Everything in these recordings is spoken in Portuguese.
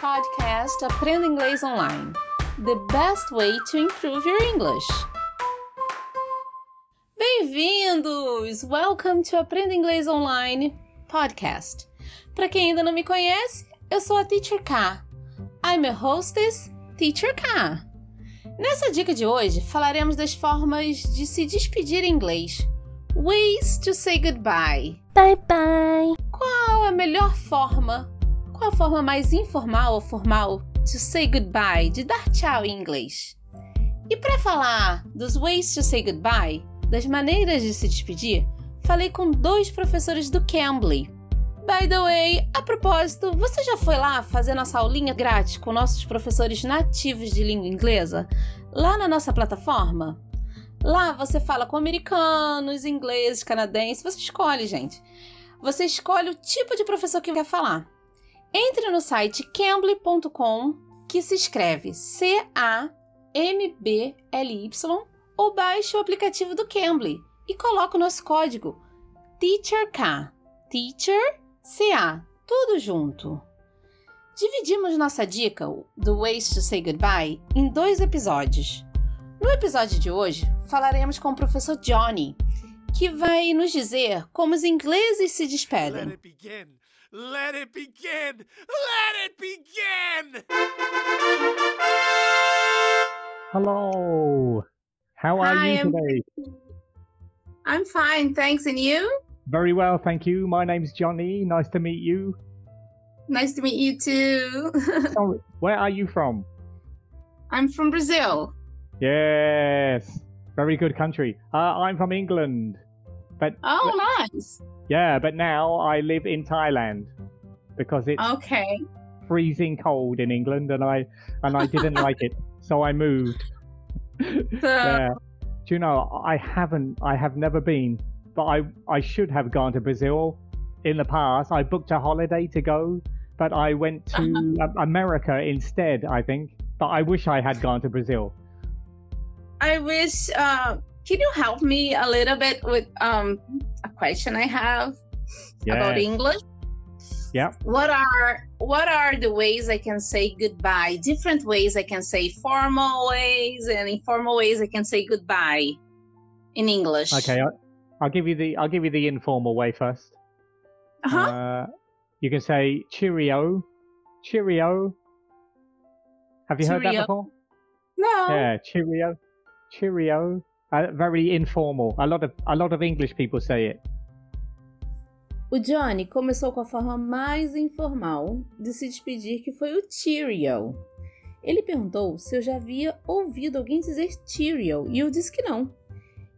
podcast Aprenda Inglês Online. The best way to improve your English. Bem-vindos! Welcome to Aprenda Inglês Online podcast. Para quem ainda não me conhece, eu sou a Teacher K. I'm a hostess, Teacher K. Nessa dica de hoje, falaremos das formas de se despedir em inglês. Ways to say goodbye. Bye bye. Qual a melhor forma qual a forma mais informal ou formal to say goodbye, de dar tchau em inglês? E para falar dos ways to say goodbye, das maneiras de se despedir, falei com dois professores do Cambly. By the way, a propósito, você já foi lá fazer nossa aulinha grátis com nossos professores nativos de língua inglesa? Lá na nossa plataforma? Lá você fala com americanos, ingleses, canadenses, você escolhe, gente. Você escolhe o tipo de professor que quer falar. Entre no site cambly.com, que se escreve C-A-M-B-L-Y, ou baixe o aplicativo do Cambly e coloque o nosso código TEACHERK. Teacher CA, tudo junto. Dividimos nossa dica do Ways to Say Goodbye em dois episódios. No episódio de hoje, falaremos com o professor Johnny, que vai nos dizer como os ingleses se despedem. Let it begin! Let it begin! Hello. How are Hi, you I'm- today? I'm fine, thanks. And you? Very well, thank you. My name's Johnny. Nice to meet you. Nice to meet you too. Sorry, where are you from? I'm from Brazil. Yes. Very good country. Uh, I'm from England. But Oh, nice. yeah, but now I live in Thailand because it's Okay. freezing cold in England and I and I didn't like it. So I moved. So, yeah. Do you know, I haven't, I have never been, but I, I should have gone to Brazil in the past. I booked a holiday to go, but I went to America instead, I think. But I wish I had gone to Brazil. I wish. Uh, can you help me a little bit with um a question I have about English? Yeah. What are what are the ways I can say goodbye? Different ways I can say formal ways and informal ways I can say goodbye in English. Okay, I, I'll give you the, I'll give you the informal way first. Uh-huh. Uh, you can say cheerio, cheerio. Have you heard that before? no. Yeah, cheerio, cheerio. Uh, very informal. A lot of a lot of English people say it. O Johnny começou com a forma mais informal de se despedir, que foi o Cheerio. Ele perguntou se eu já havia ouvido alguém dizer Cheerio e eu disse que não.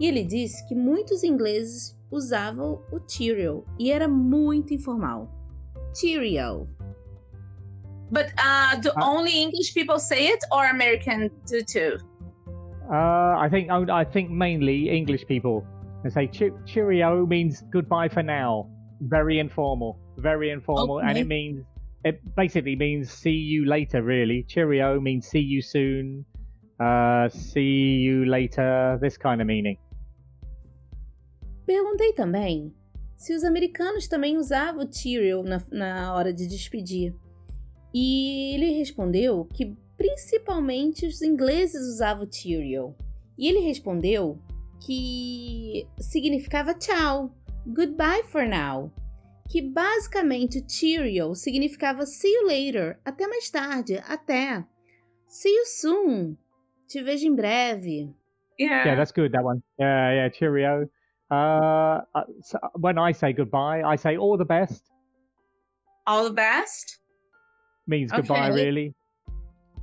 E ele disse que muitos ingleses usavam o Cheerio e era muito informal. Cheerio. But uh, do Ah. only English people say it or American do too? Uh, I think I think mainly English people. They say che- cheerio means goodbye for now. Very informal, very informal, and it means it basically means see you later. Really, cheerio means see you soon. Uh, see you later. This kind of meaning. Perguntei também se os americanos também usavam Cheerio na, na hora de despedir. E ele respondeu que principalmente os ingleses usavam o Cheerio. E ele respondeu que significava tchau, goodbye for now. Que basicamente o Cheerio significava see you later, até mais tarde, até. See you soon, te vejo em breve. Yeah, that's good. That one. Yeah, yeah. Cheerio. Uh, uh, so when I say goodbye, I say all the best. all the best. means goodbye Okay. really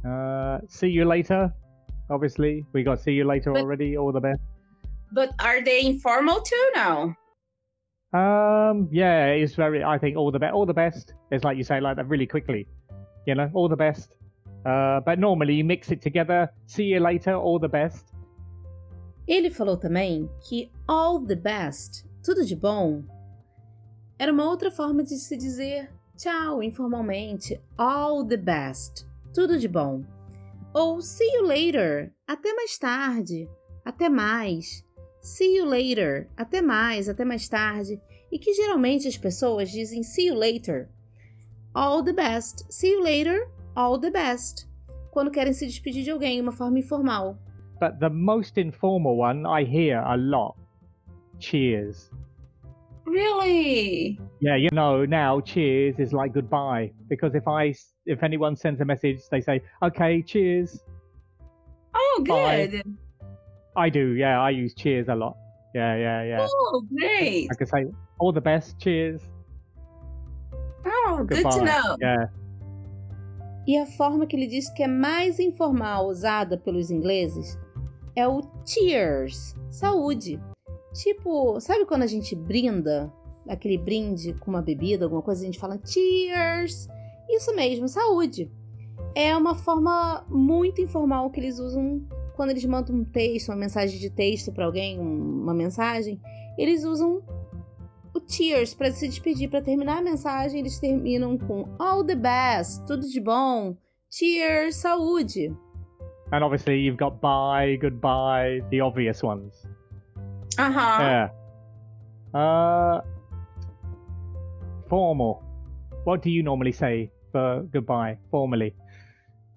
uh see you later. Obviously we got see you later But- already. All the best. But are they informal too now? um yeah it's very i think all the best all the best. It's like you say like that really quickly. You know all the best. Uh but normally you mix it together. See you later. All the best. Ele falou também que all the best, tudo de bom, era uma outra forma de se dizer tchau informalmente. All the best, tudo de bom. Ou see you later, até mais tarde, até mais. See you later, até mais, até mais tarde. E que geralmente as pessoas dizem see you later. All the best, see you later, all the best quando querem se despedir de alguém, uma forma informal. But the most informal one I hear a lot. Cheers. Really? Yeah, you know now cheers is like goodbye because if I if anyone sends a message they say okay cheers. Oh, Bye. good. I do, yeah, I use cheers a lot. Yeah, yeah, yeah. Oh, great. I can say all the best, cheers. Oh, good Goodbye. to know. Yeah. E a forma que ele diz que é mais informal usada pelos ingleses é o cheers, saúde. Tipo, sabe quando a gente brinda, aquele brinde com uma bebida, alguma coisa, a gente fala cheers? Isso mesmo, saúde. É uma forma muito informal que eles usam quando eles mandam um texto, uma mensagem de texto para alguém, um- uma mensagem. Eles usam o cheers para se despedir, para terminar a mensagem, eles terminam com all the best, tudo de bom. Cheers, saúde. And obviously you've got bye, goodbye, the obvious ones. Uh huh. Yeah. Uh formal. What do you normally say for goodbye? Formally.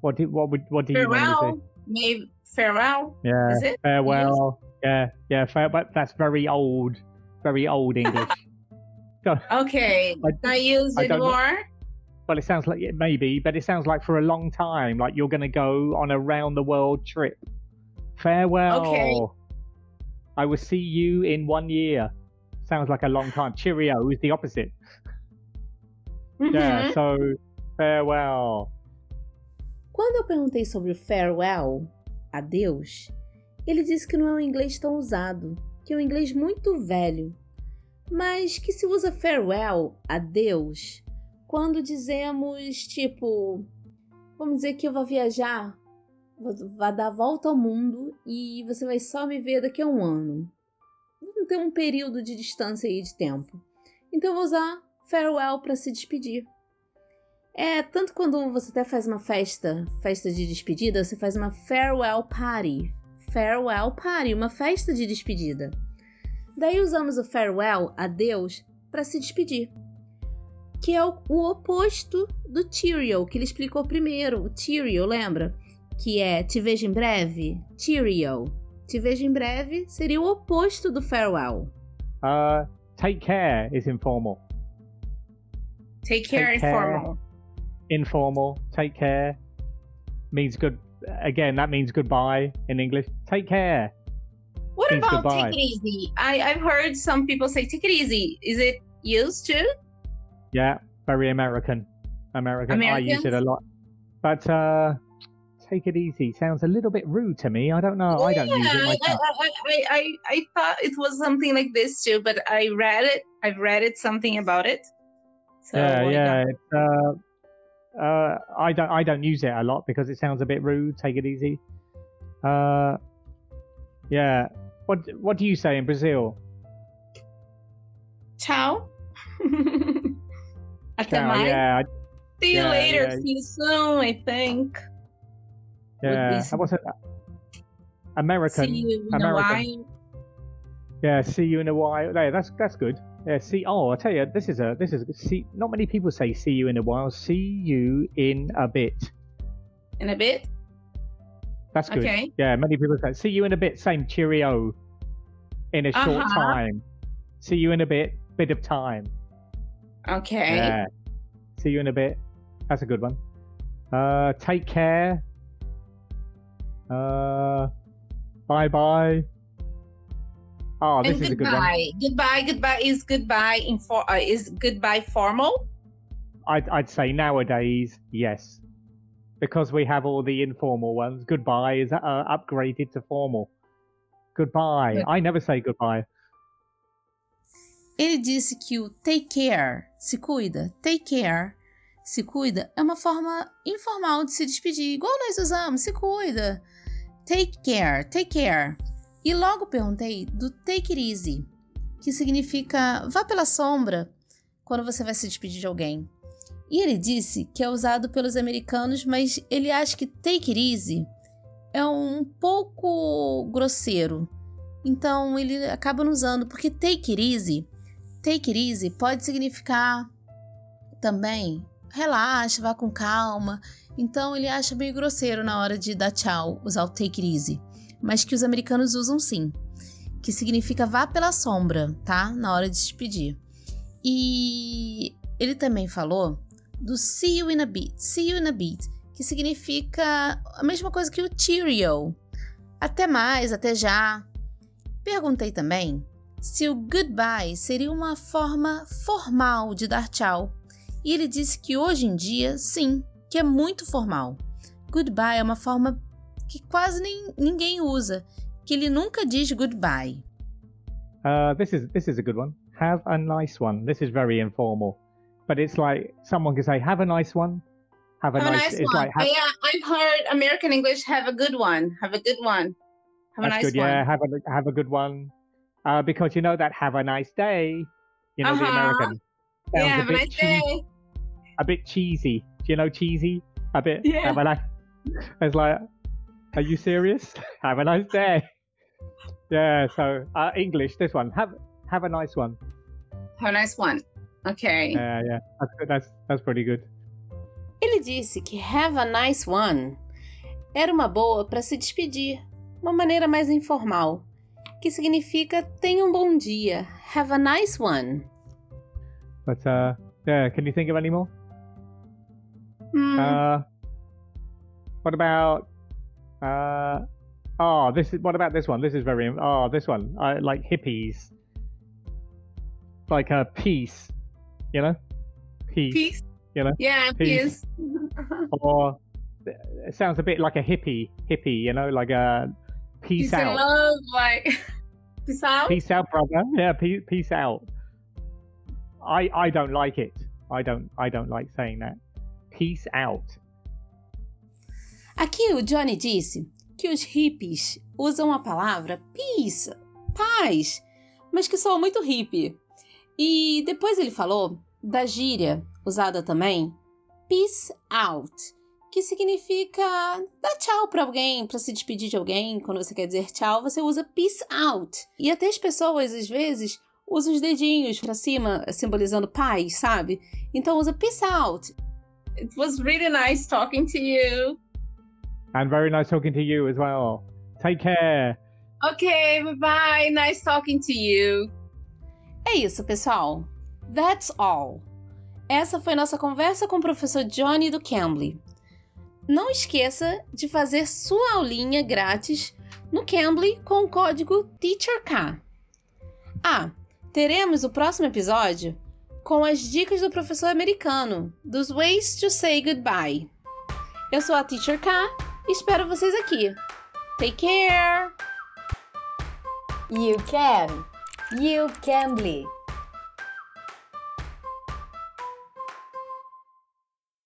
What do what would what do you normally Farewell. Maybe farewell. Yeah. Is it? Farewell. Yeah, yeah, fair, but that's very old, very old English. Okay. I- I, use it don't know. more. well, it sounds like it maybe, but it sounds like for a long time, like you're going to go on a round the world trip. Farewell. Okay. I will see you in one year. Sounds like a long time. Cheerio is the opposite. Yeah, Mhm. so farewell. Quando eu perguntei sobre o farewell, adeus, ele disse que não é um inglês tão usado, que é um inglês muito velho, mas que se usa farewell, adeus, quando dizemos tipo, vamos dizer que eu vou viajar, vou, dar a volta ao mundo e você vai só me ver daqui a um ano. Vamos ter um período de distância aí de tempo. Então eu vou usar farewell para se despedir. É, tanto quando você até faz uma festa, festa de despedida, você faz uma farewell party. Farewell party, uma festa de despedida. Daí usamos o farewell, adeus, para se despedir. Que é o, o oposto do cheerio, que ele explicou primeiro. O cheerio, lembra? Que é te vejo em breve? Cheerio. Te vejo em breve seria o oposto do farewell. Uh, take care is informal. Take care, Take care. informal. Informal, take care means good. Again, that means goodbye in English. Take care. What Means about goodbye. take it easy? I, I've heard some people say take it easy. Is it used too? Yeah, very American. American. I use it a lot. But uh take it easy sounds a little bit rude to me. I don't know. I don't use it Yeah, I, myself. I, I, I, I thought it was something like this too, but I read it. I've read it something about it. So yeah, yeah. uh, uh, I don't. I don't use it a lot because it sounds a bit rude. Take it easy. Uh, yeah. What What do you say in Brazil? Ciao. Até mais. yeah, See you yeah, later. yeah. See you soon. I think. Yeah. What's it? American. See you in American. a while. Yeah, see you in a while. Yeah, that's that's good. Yeah, see. Oh, I tell you, this is a this is a, see. Not many people say see you in a while. See you in a bit. In a bit. That's good. Okay. Yeah, many people say see you in a bit. Same cheerio. In a short Uh-huh. time. See you in a bit. Bit of time. Okay. Yeah. See you in a bit. That's a good one. Uh, take care. Uh, bye bye. Oh, this and is a good one. goodbye. Goodbye. Goodbye is goodbye in for uh, is goodbye formal. I'd, I'd say nowadays, yes. Because we have all the informal ones. Goodbye is uh, upgraded to formal. Goodbye. Good. I never say goodbye. Ele disse que o take care, se cuida, take care, se cuida, é uma forma informal de se despedir, igual nós usamos, se cuida. Take care, take care. E logo perguntei do take it easy, que significa vá pela sombra quando você vai se despedir de alguém. E ele disse que é usado pelos americanos, mas ele acha que take it easy é um pouco grosseiro. Então ele acaba não usando, porque take it easy Take it easy pode significar também relaxa, vá com calma. Então ele acha meio grosseiro na hora de dar tchau, usar o take it easy. Mas que os americanos usam sim. Que significa vá pela sombra, tá? Na hora de despedir. E ele também falou do see you in a bit, see you in a bit, que significa a mesma coisa que o cheerio. Até mais, até já. Perguntei também se o goodbye seria uma forma formal de dar tchau. E ele disse que hoje em dia, sim, que é muito formal. Goodbye é uma forma que quase nem, ninguém usa, que ele nunca diz goodbye. Uh, this is this is a good one. Have a nice one. This is very informal, but it's like someone can say, "Have a nice one." Have a, have nice, a nice one. Like, have, yeah, I've heard American English. Have a good one. Have a good one. Have a nice good, one. Yeah, have a have a good one. Uh, because you know that have a nice day. You know uh-huh. the American. Yeah, have a, a nice cheesy, day. A bit cheesy. Do you know cheesy? A bit. Yeah. Have a nice. It's like, are you serious? have a nice day. Yeah. So uh, English. This one. Have have a nice one. Have a nice one. Okay. Yeah, yeah. That's good. That's that's pretty good. Ele disse que have a nice one era uma boa para se despedir, uma maneira mais informal, que significa tenha um bom dia. Have a nice one. But uh, yeah, can you think of any more? Mm. Uh, what about uh, oh, this is what about this one? This is very oh, this one. I like hippies, like a peace, you know, peace. Peace. You know? Yeah, peace. or it sounds a bit like a hippie, hippie, you know, like a peace, peace out. Love, like peace out. Peace out, brother. Yeah, peace, peace out. I I don't like it. I don't I don't like saying that. Peace out. Aqui o Johnny disse que os hippies usam a palavra peace, paz, mas que soa muito hippie. E depois ele falou da gíria usada também, peace out, que significa dar tchau para alguém, para se despedir de alguém. Quando você quer dizer tchau, você usa peace out. E até as pessoas às vezes usam os dedinhos para cima, simbolizando paz, sabe? Então usa peace out. It was really nice talking to you. And very nice talking to you as well. Take care. Okay, bye bye. Nice talking to you. É isso, pessoal. That's all. Essa foi nossa conversa com o professor Johnny do Cambly. Não esqueça de fazer sua aulinha grátis no Cambly com o código TEACHERK. Ah, teremos o próximo episódio com as dicas do professor americano, dos Ways to Say Goodbye. Eu sou a Teacher K espero vocês aqui. Take care! You can! You Cambly!